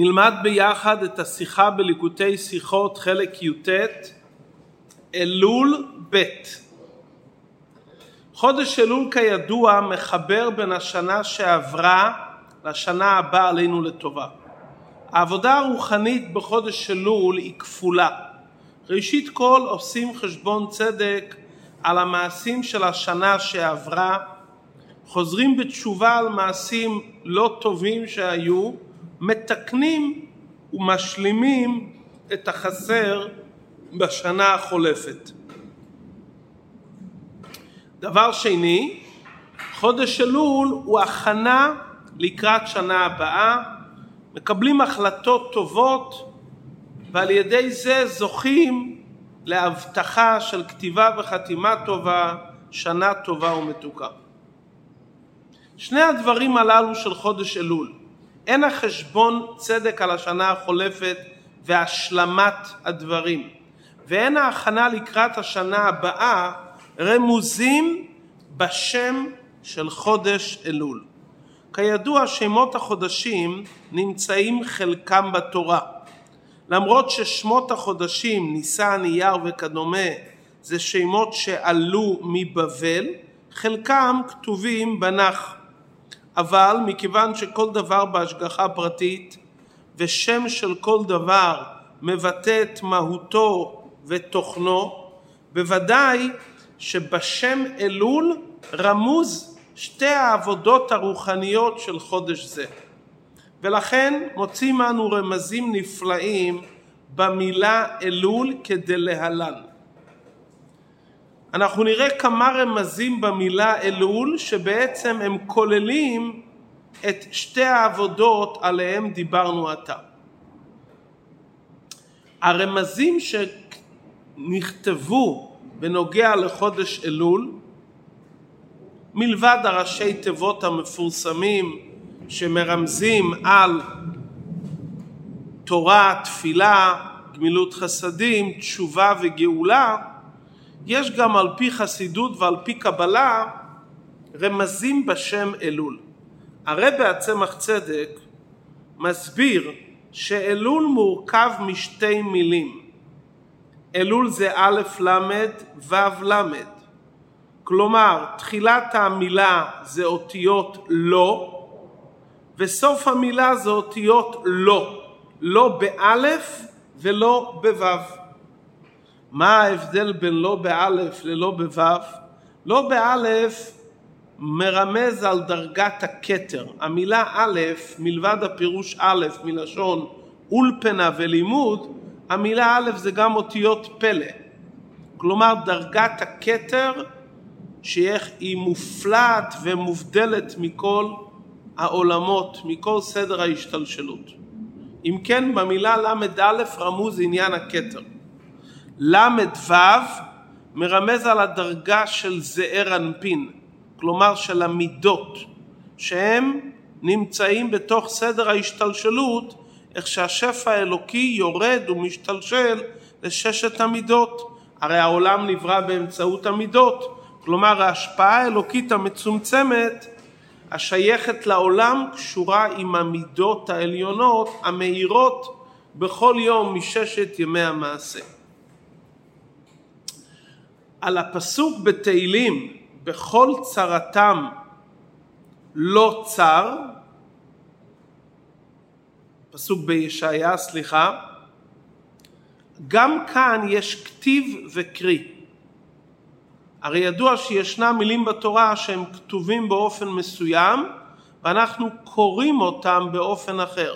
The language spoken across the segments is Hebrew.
נלמד ביחד את השיחה בליקוטי שיחות חלק י"ט אלול ב' חודש אלול כידוע מחבר בין השנה שעברה לשנה הבאה עלינו לטובה. העבודה הרוחנית בחודש אלול היא כפולה. ראשית כל עושים חשבון צדק על המעשים של השנה שעברה, חוזרים בתשובה על מעשים לא טובים שהיו, מתקנים ומשלימים את החסר בשנה החולפת. דבר שני, חודש אלול הוא הכנה לקראת שנה הבאה, מקבלים החלטות טובות ועל ידי זה זוכים להבטחה של כתיבה וחתימה טובה, שנה טובה ומתוקה. שני הדברים הללו של חודש אלול, אין החשבון צדק על השנה החולפת והשלמת הדברים, ואין ההכנה לקראת השנה הבאה רמוזים בשם של חודש אלול. כידוע שמות החודשים נמצאים חלקם בתורה. למרות ששמות החודשים ניסן, אייר וכדומה זה שמות שעלו מבבל, חלקם כתובים בנח. אבל מכיוון שכל דבר בהשגחה פרטית ושם של כל דבר מבטא את מהותו ותוכנו, בוודאי שבשם אלול רמוז שתי העבודות הרוחניות של חודש זה. ולכן מוצאים אנו רמזים נפלאים במילה אלול כדלהלן. אנחנו נראה כמה רמזים במילה אלול שבעצם הם כוללים את שתי העבודות עליהם דיברנו עתה. הרמזים שנכתבו בנוגע לחודש אלול מלבד הראשי תיבות המפורסמים שמרמזים על תורה, תפילה, גמילות חסדים, תשובה וגאולה, יש גם על פי חסידות ועל פי קבלה רמזים בשם אלול. הרבי הצמח צדק מסביר שאלול מורכב משתי מילים. אלול זה א' ל' ו' ל'. כלומר, תחילת המילה זה אותיות לא, וסוף המילה זה אותיות לא. לא באלף ולא בוו. מה ההבדל בין לא באלף ללא בוו? לא באלף מרמז על דרגת הכתר. המילה א', מלבד הפירוש א' מלשון אולפנה ולימוד, המילה א' זה גם אותיות פלא. כלומר דרגת הכתר שהיא מופלאת ומובדלת מכל העולמות, מכל סדר ההשתלשלות. אם כן במילה ל"א רמוז עניין הכתר. ל"ו מרמז על הדרגה של זעיר אנפין, כלומר של המידות, שהם נמצאים בתוך סדר ההשתלשלות, איך שהשפע האלוקי יורד ומשתלשל לששת המידות. הרי העולם נברא באמצעות המידות, כלומר ההשפעה האלוקית המצומצמת השייכת לעולם קשורה עם המידות העליונות המאירות בכל יום מששת ימי המעשה. על הפסוק בתהילים בכל צרתם לא צר, פסוק בישעיה סליחה, גם כאן יש כתיב וקריא. הרי ידוע שישנם מילים בתורה שהם כתובים באופן מסוים ואנחנו קוראים אותם באופן אחר.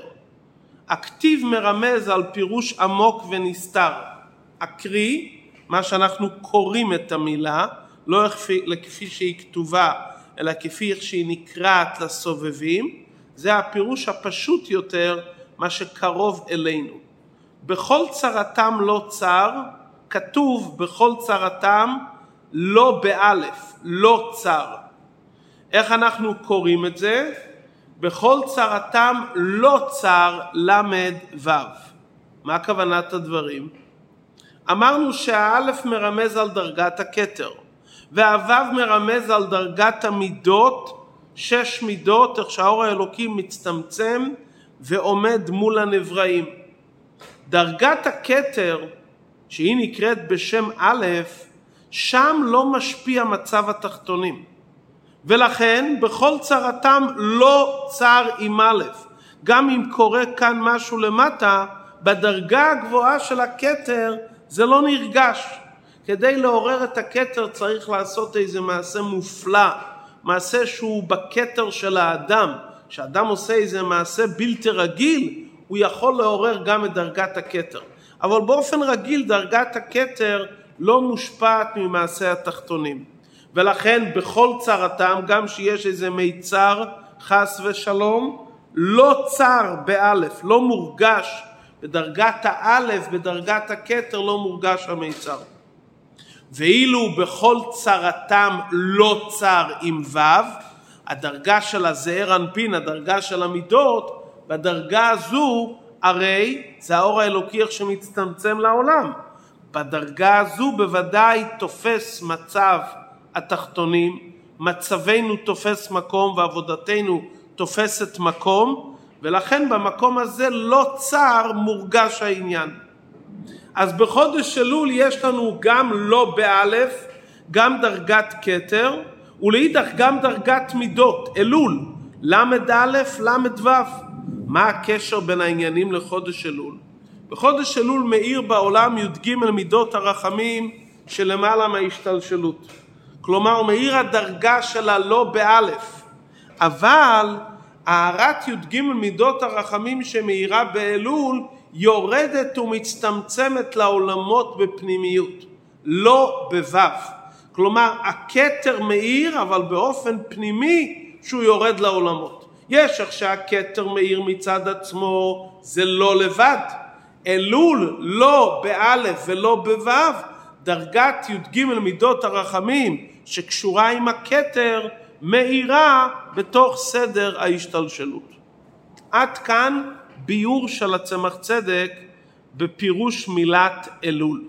הכתיב מרמז על פירוש עמוק ונסתר. הקריא מה שאנחנו קוראים את המילה, לא כפי שהיא כתובה, אלא כפי שהיא נקראת לסובבים, זה הפירוש הפשוט יותר, מה שקרוב אלינו. בכל צרתם לא צר, כתוב בכל צרתם לא באלף, לא צר. איך אנחנו קוראים את זה? בכל צרתם לא צר למד ו'. מה כוונת הדברים? אמרנו שהאלף מרמז על דרגת הכתר, והוו מרמז על דרגת המידות, שש מידות, איך שהאור האלוקי מצטמצם ועומד מול הנבראים. דרגת הכתר, שהיא נקראת בשם א', שם לא משפיע מצב התחתונים. ולכן בכל צרתם לא צר עם א', גם אם קורה כאן משהו למטה, בדרגה הגבוהה של הכתר זה לא נרגש. כדי לעורר את הכתר צריך לעשות איזה מעשה מופלא, מעשה שהוא בכתר של האדם. כשאדם עושה איזה מעשה בלתי רגיל, הוא יכול לעורר גם את דרגת הכתר. אבל באופן רגיל דרגת הכתר לא מושפעת ממעשה התחתונים. ולכן בכל צרתם, גם שיש איזה מיצר חס ושלום, לא צר באלף, לא מורגש בדרגת האלף, בדרגת הכתר לא מורגש המיצר. ואילו בכל צרתם לא צר עם ו', הדרגה של הזעיר אנפין, הדרגה של המידות, בדרגה הזו הרי זה האור האלוקי איך שמצטמצם לעולם. בדרגה הזו בוודאי תופס מצב התחתונים, מצבנו תופס מקום ועבודתנו תופסת מקום, ולכן במקום הזה לא צר מורגש העניין. אז בחודש אלול יש לנו גם לא באלף, גם דרגת כתר, ולאידך גם דרגת מידות, אלול, ל"א, ל"ו. מה הקשר בין העניינים לחודש אלול? בחודש אלול מאיר בעולם י"ג מידות הרחמים שלמעלה מההשתלשלות. כלומר מאיר הדרגה של הלא באלף. אבל הארת י"ג מידות הרחמים שמאירה באלול יורדת ומצטמצמת לעולמות בפנימיות, לא בו'. כלומר הכתר מאיר אבל באופן פנימי שהוא יורד לעולמות. יש איך שהכתר מאיר מצד עצמו זה לא לבד. אלול לא באלף ולא בו' דרגת י"ג מידות הרחמים שקשורה עם הכתר מאירה בתוך סדר ההשתלשלות. עד כאן ביור של הצמח צדק בפירוש מילת אלול.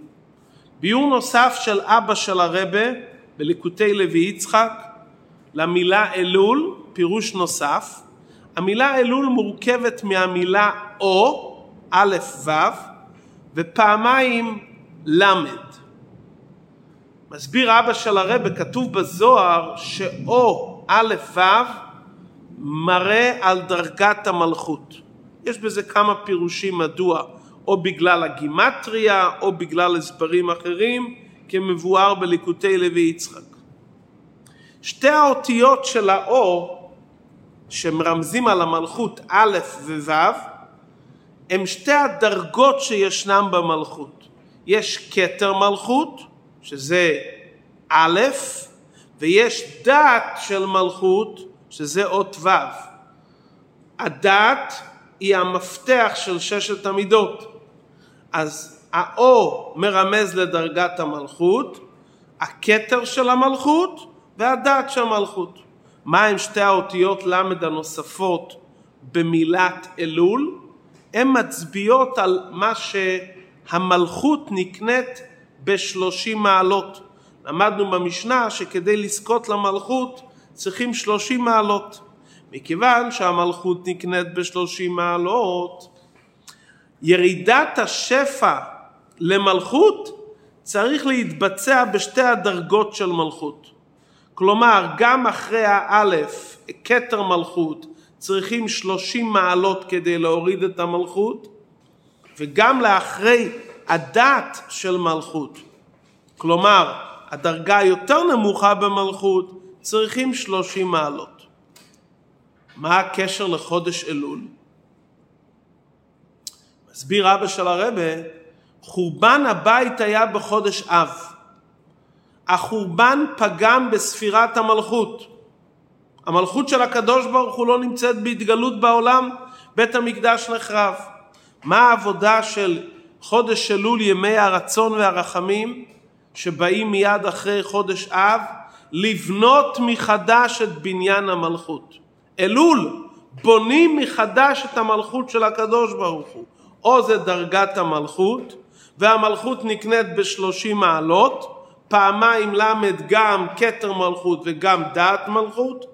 ביור נוסף של אבא של הרבה בליקוטי לוי יצחק למילה אלול, פירוש נוסף. המילה אלול מורכבת מהמילה או, א' ו', ופעמיים למד. מסביר אבא של הרבה, כתוב בזוהר שאו א' ו' מראה על דרגת המלכות. יש בזה כמה פירושים מדוע, או בגלל הגימטריה או בגלל הסברים אחרים, כמבואר בליקוטי לוי יצחק. שתי האותיות של האו שמרמזים על המלכות א' וו' הם שתי הדרגות שישנם במלכות. יש כתר מלכות שזה א', ויש דת של מלכות שזה אות ו'. הדת היא המפתח של ששת המידות. אז האו מרמז לדרגת המלכות, הכתר של המלכות והדת של המלכות. מה הם שתי האותיות ל' הנוספות במילת אלול? הן מצביעות על מה שהמלכות נקנית בשלושים מעלות. למדנו במשנה שכדי לזכות למלכות צריכים שלושים מעלות. מכיוון שהמלכות נקנית בשלושים מעלות, ירידת השפע למלכות צריך להתבצע בשתי הדרגות של מלכות. כלומר, גם אחרי האלף, כתר מלכות, צריכים שלושים מעלות כדי להוריד את המלכות, וגם לאחרי הדת של מלכות. כלומר, הדרגה היותר נמוכה במלכות, צריכים שלושים מעלות. מה הקשר לחודש אלול? מסביר אבא של הרבה, חורבן הבית היה בחודש אב. החורבן פגם בספירת המלכות. המלכות של הקדוש ברוך הוא לא נמצאת בהתגלות בעולם, בית המקדש נחרב. מה העבודה של חודש אלול ימי הרצון והרחמים שבאים מיד אחרי חודש אב? לבנות מחדש את בניין המלכות. אלול, בונים מחדש את המלכות של הקדוש ברוך הוא. או זה דרגת המלכות, והמלכות נקנית בשלושים מעלות, פעמיים למד גם כתר מלכות וגם דעת מלכות,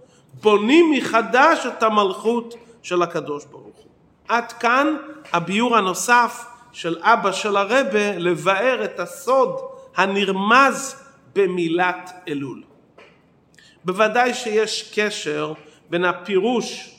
בונים מחדש את המלכות של הקדוש ברוך הוא. עד כאן הביור הנוסף של אבא של הרבה לבאר את הסוד הנרמז במילת אלול. בוודאי שיש קשר בין הפירוש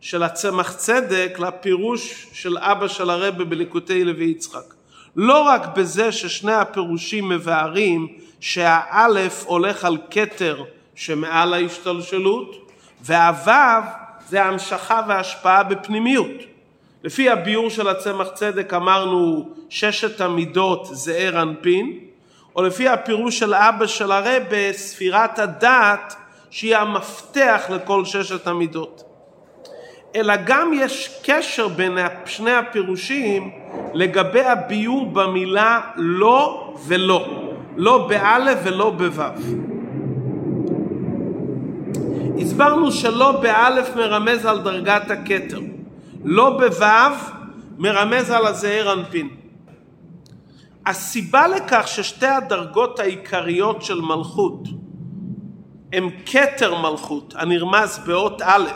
של הצמח צדק לפירוש של אבא של הרבה בליקוטי לוי יצחק. לא רק בזה ששני הפירושים מבארים שהאלף הולך על כתר שמעל ההשתלשלות והוו זה המשכה והשפעה בפנימיות. לפי הביור של הצמח צדק אמרנו ששת המידות זעיר אנפין או לפי הפירוש של אבא של הרבה ספירת הדעת שהיא המפתח לכל ששת המידות. אלא גם יש קשר בין שני הפירושים לגבי הביור במילה לא ולא, לא באלף ולא בוו. הסברנו שלא באלף מרמז על דרגת הכתר, לא בוו מרמז על הזעיר אנפין. הסיבה לכך ששתי הדרגות העיקריות של מלכות הם כתר מלכות הנרמז באות א'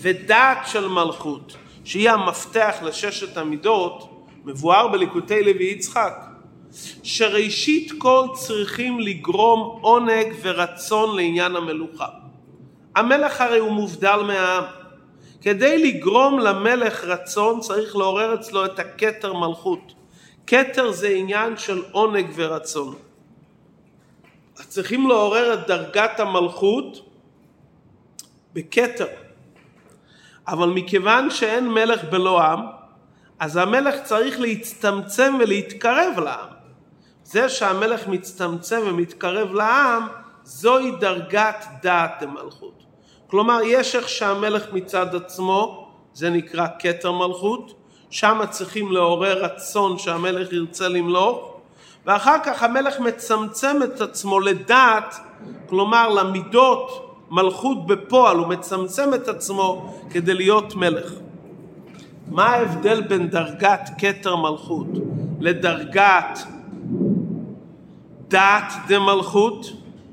ודעת של מלכות שהיא המפתח לששת המידות מבואר בליקוטי לוי יצחק שראשית כל צריכים לגרום עונג ורצון לעניין המלוכה. המלך הרי הוא מובדל מהעם. כדי לגרום למלך רצון צריך לעורר אצלו את הכתר מלכות. כתר זה עניין של עונג ורצון. צריכים לעורר את דרגת המלכות בכתר. אבל מכיוון שאין מלך בלא עם, אז המלך צריך להצטמצם ולהתקרב לעם. זה שהמלך מצטמצם ומתקרב לעם, זוהי דרגת דעת דמלכות. כלומר, יש איך שהמלך מצד עצמו, זה נקרא כתר מלכות, שם צריכים לעורר רצון שהמלך ירצה למלוך, ואחר כך המלך מצמצם את עצמו לדעת, כלומר למידות מלכות בפועל, הוא מצמצם את עצמו כדי להיות מלך. מה ההבדל בין דרגת כתר מלכות לדרגת דעת דמלכות?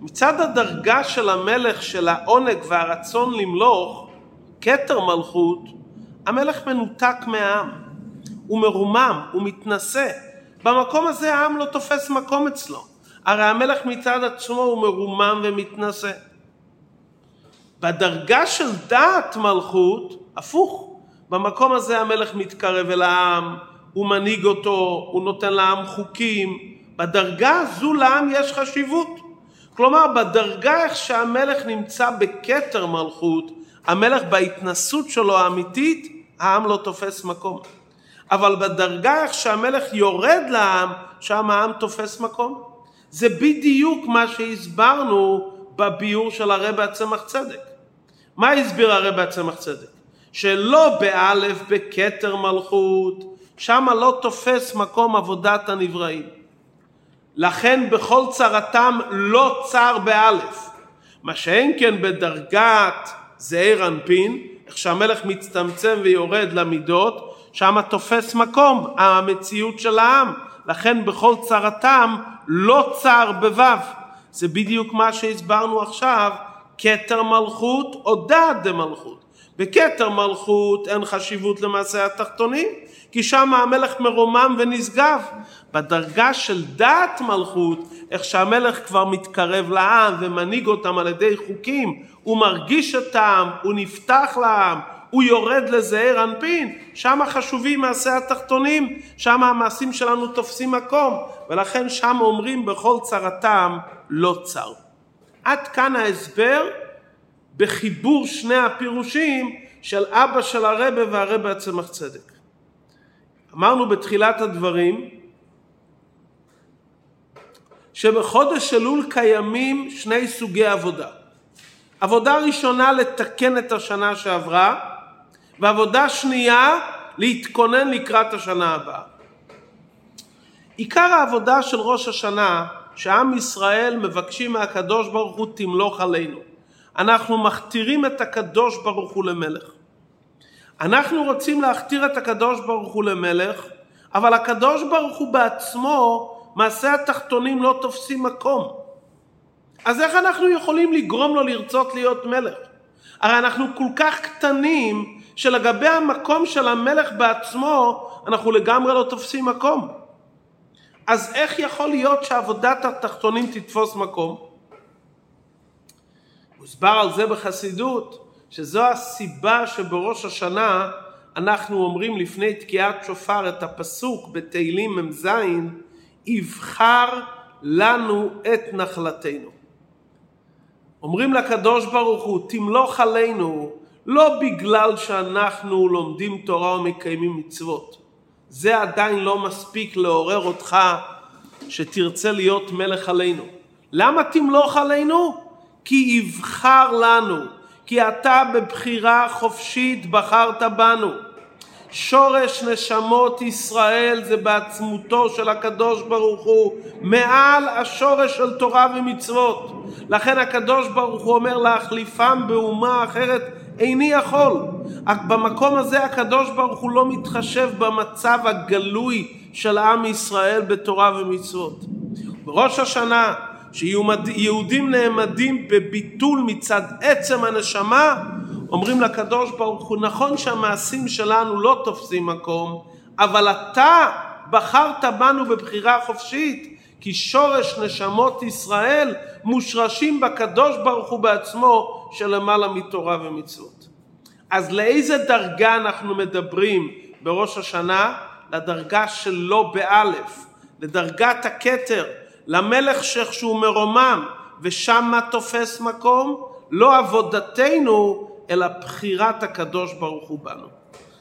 מצד הדרגה של המלך של העונג והרצון למלוך, כתר מלכות, המלך מנותק מהעם, הוא מרומם, הוא מתנשא. במקום הזה העם לא תופס מקום אצלו. הרי המלך מצד עצמו הוא מרומם ומתנשא. בדרגה של דעת מלכות, הפוך. במקום הזה המלך מתקרב אל העם, הוא מנהיג אותו, הוא נותן לעם חוקים. בדרגה הזו לעם יש חשיבות. כלומר, בדרגה איך שהמלך נמצא בכתר מלכות, המלך בהתנסות שלו האמיתית, העם לא תופס מקום. אבל בדרגה איך שהמלך יורד לעם, שם העם תופס מקום. זה בדיוק מה שהסברנו בביור של הרבי הצמח צדק. מה הסביר הרבי הצמח צדק? שלא באלף בכתר מלכות, שמה לא תופס מקום עבודת הנבראים. לכן בכל צרתם לא צר באלף. מה שאין כן בדרגת זעיר אנפין, איך שהמלך מצטמצם ויורד למידות, שמה תופס מקום המציאות של העם. לכן בכל צרתם לא צר בוו. זה בדיוק מה שהסברנו עכשיו, כתר מלכות או דעת דמלכות. בכתר מלכות אין חשיבות למעשה התחתונים, כי שם המלך מרומם ונשגב. בדרגה של דעת מלכות, איך שהמלך כבר מתקרב לעם ומנהיג אותם על ידי חוקים, הוא מרגיש את העם, הוא נפתח לעם, הוא יורד לזעיר אנפין, שם חשובים מעשי התחתונים, שם המעשים שלנו תופסים מקום, ולכן שם אומרים בכל צרתם לא צר. עד כאן ההסבר בחיבור שני הפירושים של אבא של הרבה והרבה הצמח צדק. אמרנו בתחילת הדברים שבחודש אלול קיימים שני סוגי עבודה. עבודה ראשונה לתקן את השנה שעברה ועבודה שנייה להתכונן לקראת השנה הבאה. עיקר העבודה של ראש השנה שעם ישראל מבקשים מהקדוש ברוך הוא תמלוך עלינו. אנחנו מכתירים את הקדוש ברוך הוא למלך. אנחנו רוצים להכתיר את הקדוש ברוך הוא למלך, אבל הקדוש ברוך הוא בעצמו, מעשה התחתונים לא תופסים מקום. אז איך אנחנו יכולים לגרום לו לרצות להיות מלך? הרי אנחנו כל כך קטנים שלגבי המקום של המלך בעצמו אנחנו לגמרי לא תופסים מקום. אז איך יכול להיות שעבודת התחתונים תתפוס מקום? מוסבר על זה בחסידות, שזו הסיבה שבראש השנה אנחנו אומרים לפני תקיעת שופר את הפסוק בתהילים מ"ז, יבחר לנו את נחלתנו. אומרים לקדוש ברוך הוא, תמלוך עלינו לא בגלל שאנחנו לומדים תורה ומקיימים מצוות. זה עדיין לא מספיק לעורר אותך שתרצה להיות מלך עלינו. למה תמלוך עלינו? כי יבחר לנו, כי אתה בבחירה חופשית בחרת בנו. שורש נשמות ישראל זה בעצמותו של הקדוש ברוך הוא מעל השורש של תורה ומצוות לכן הקדוש ברוך הוא אומר להחליפם באומה אחרת איני יכול. במקום הזה הקדוש ברוך הוא לא מתחשב במצב הגלוי של עם ישראל בתורה ומצוות. בראש השנה שיהודים נעמדים בביטול מצד עצם הנשמה אומרים לקדוש ברוך הוא, נכון שהמעשים שלנו לא תופסים מקום, אבל אתה בחרת בנו בבחירה חופשית, כי שורש נשמות ישראל מושרשים בקדוש ברוך הוא בעצמו שלמעלה מתורה ומצוות. אז לאיזה דרגה אנחנו מדברים בראש השנה? לדרגה של לא באלף, לדרגת הכתר, למלך שהוא מרומם ושם מה תופס מקום? לא עבודתנו אלא בחירת הקדוש ברוך הוא בנו.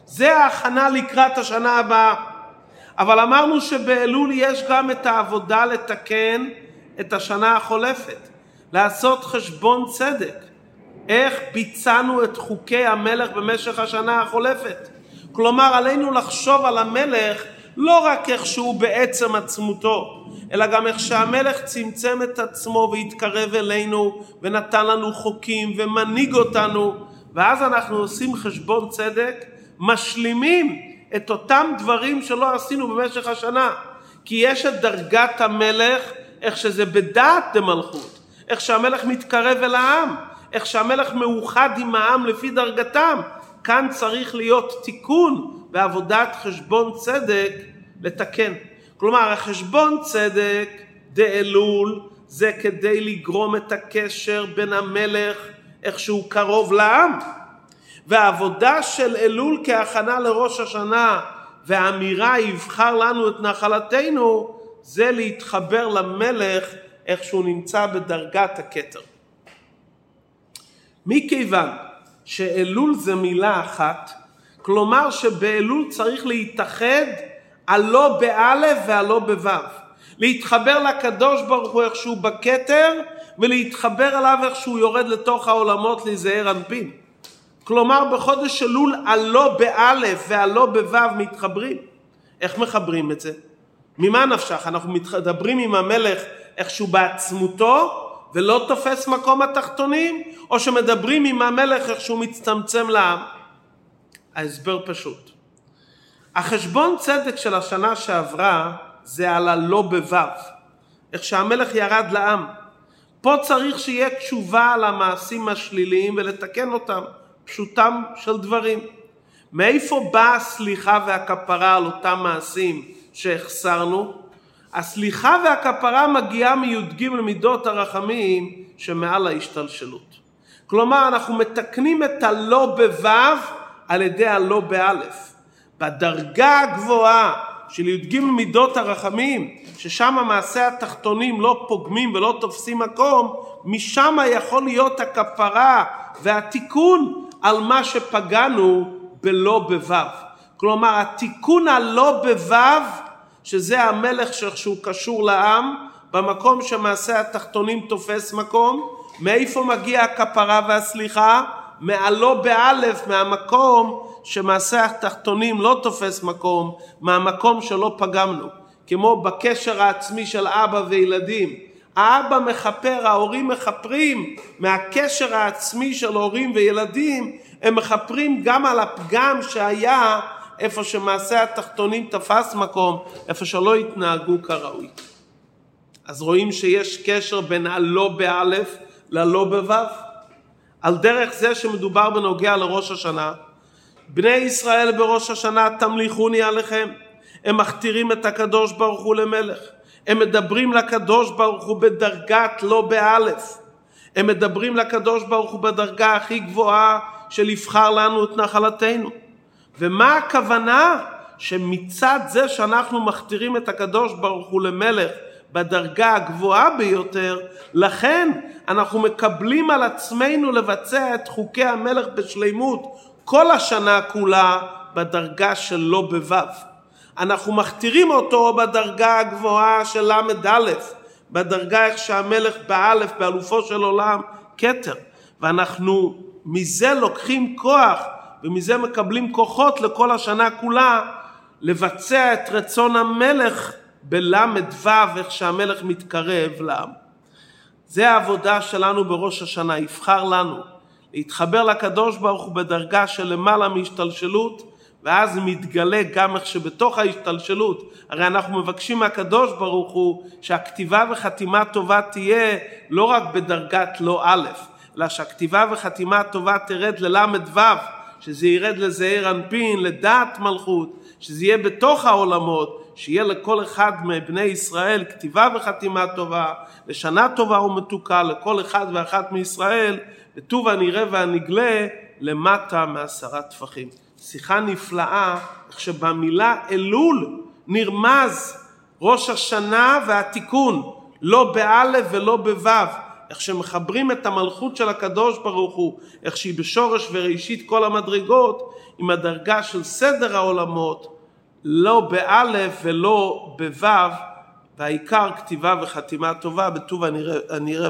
זה ההכנה לקראת השנה הבאה. אבל אמרנו שבאלול יש גם את העבודה לתקן את השנה החולפת, לעשות חשבון צדק, איך ביצענו את חוקי המלך במשך השנה החולפת. כלומר עלינו לחשוב על המלך לא רק איך שהוא בעצם עצמותו, אלא גם איך שהמלך צמצם את עצמו והתקרב אלינו ונתן לנו חוקים ומנהיג אותנו ואז אנחנו עושים חשבון צדק, משלימים את אותם דברים שלא עשינו במשך השנה. כי יש את דרגת המלך, איך שזה בדעת דמלכות, איך שהמלך מתקרב אל העם, איך שהמלך מאוחד עם העם לפי דרגתם. כאן צריך להיות תיקון בעבודת חשבון צדק לתקן. כלומר, החשבון צדק דאלול זה כדי לגרום את הקשר בין המלך איך שהוא קרוב לעם. והעבודה של אלול כהכנה לראש השנה והאמירה יבחר לנו את נחלתנו זה להתחבר למלך איך שהוא נמצא בדרגת הכתר. מכיוון שאלול זה מילה אחת, כלומר שבאלול צריך להתאחד הלא באלף והלא בוו. להתחבר לקדוש ברוך הוא איך שהוא בכתר ולהתחבר אליו איך שהוא יורד לתוך העולמות להיזהר אנפין. כלומר בחודש אלול הלא באלף והלא בוו מתחברים. איך מחברים את זה? ממה נפשך? אנחנו מדברים עם המלך איכשהו בעצמותו ולא תופס מקום התחתונים, או שמדברים עם המלך איכשהו מצטמצם לעם? ההסבר פשוט. החשבון צדק של השנה שעברה זה על הלא בוו, איך שהמלך ירד לעם. פה צריך שיהיה תשובה על המעשים השליליים ולתקן אותם, פשוטם של דברים. מאיפה באה הסליחה והכפרה על אותם מעשים שהחסרנו? הסליחה והכפרה מגיעה מי"ג למידות הרחמים שמעל ההשתלשלות. כלומר אנחנו מתקנים את הלא בו' על ידי הלא באלף. בדרגה הגבוהה של י"ג מידות הרחמים, ששם המעשה התחתונים לא פוגמים ולא תופסים מקום, משם יכול להיות הכפרה והתיקון על מה שפגענו בלא בוו. כלומר התיקון הלא בוו, שזה המלך שהוא קשור לעם, במקום שמעשה התחתונים תופס מקום, מאיפה מגיע הכפרה והסליחה? מהלא באלף, מהמקום שמעשה התחתונים לא תופס מקום, מהמקום שלא פגמנו. כמו בקשר העצמי של אבא וילדים. האבא מכפר, ההורים מכפרים מהקשר העצמי של הורים וילדים, הם מכפרים גם על הפגם שהיה איפה שמעשה התחתונים תפס מקום, איפה שלא התנהגו כראוי. אז רואים שיש קשר בין הלא באלף ללא בוו. על דרך זה שמדובר בנוגע לראש השנה, בני ישראל בראש השנה תמליכוני עליכם. הם מכתירים את הקדוש ברוך הוא למלך. הם מדברים לקדוש ברוך הוא בדרגת לא באלף. הם מדברים לקדוש ברוך הוא בדרגה הכי גבוהה של יבחר לנו את נחלתנו. ומה הכוונה? שמצד זה שאנחנו מכתירים את הקדוש ברוך הוא למלך בדרגה הגבוהה ביותר, לכן אנחנו מקבלים על עצמנו לבצע את חוקי המלך בשלימות כל השנה כולה בדרגה של לא בו'. אנחנו מכתירים אותו בדרגה הגבוהה של ל"א, בדרגה איך שהמלך באלף, באלופו של עולם, כתר. ואנחנו מזה לוקחים כוח ומזה מקבלים כוחות לכל השנה כולה לבצע את רצון המלך בל"ו, איך שהמלך מתקרב לעם. זה העבודה שלנו בראש השנה, יבחר לנו להתחבר לקדוש ברוך הוא בדרגה של למעלה מהשתלשלות ואז מתגלה גם איך שבתוך ההשתלשלות, הרי אנחנו מבקשים מהקדוש ברוך הוא שהכתיבה וחתימה טובה תהיה לא רק בדרגת לא א', אלא שהכתיבה וחתימה טובה תרד לל"ו, שזה ירד לזעיר אנפין, לדעת מלכות, שזה יהיה בתוך העולמות, שיהיה לכל אחד מבני ישראל כתיבה וחתימה טובה, לשנה טובה ומתוקה לכל אחד ואחת מישראל, וטוב הנראה והנגלה למטה מעשרה טפחים. שיחה נפלאה, איך שבמילה אלול נרמז ראש השנה והתיקון, לא באלף ולא בו', איך שמחברים את המלכות של הקדוש ברוך הוא, איך שהיא בשורש וראשית כל המדרגות, עם הדרגה של סדר העולמות, לא באלף ולא בו', והעיקר כתיבה וחתימה טובה, בטוב הנראה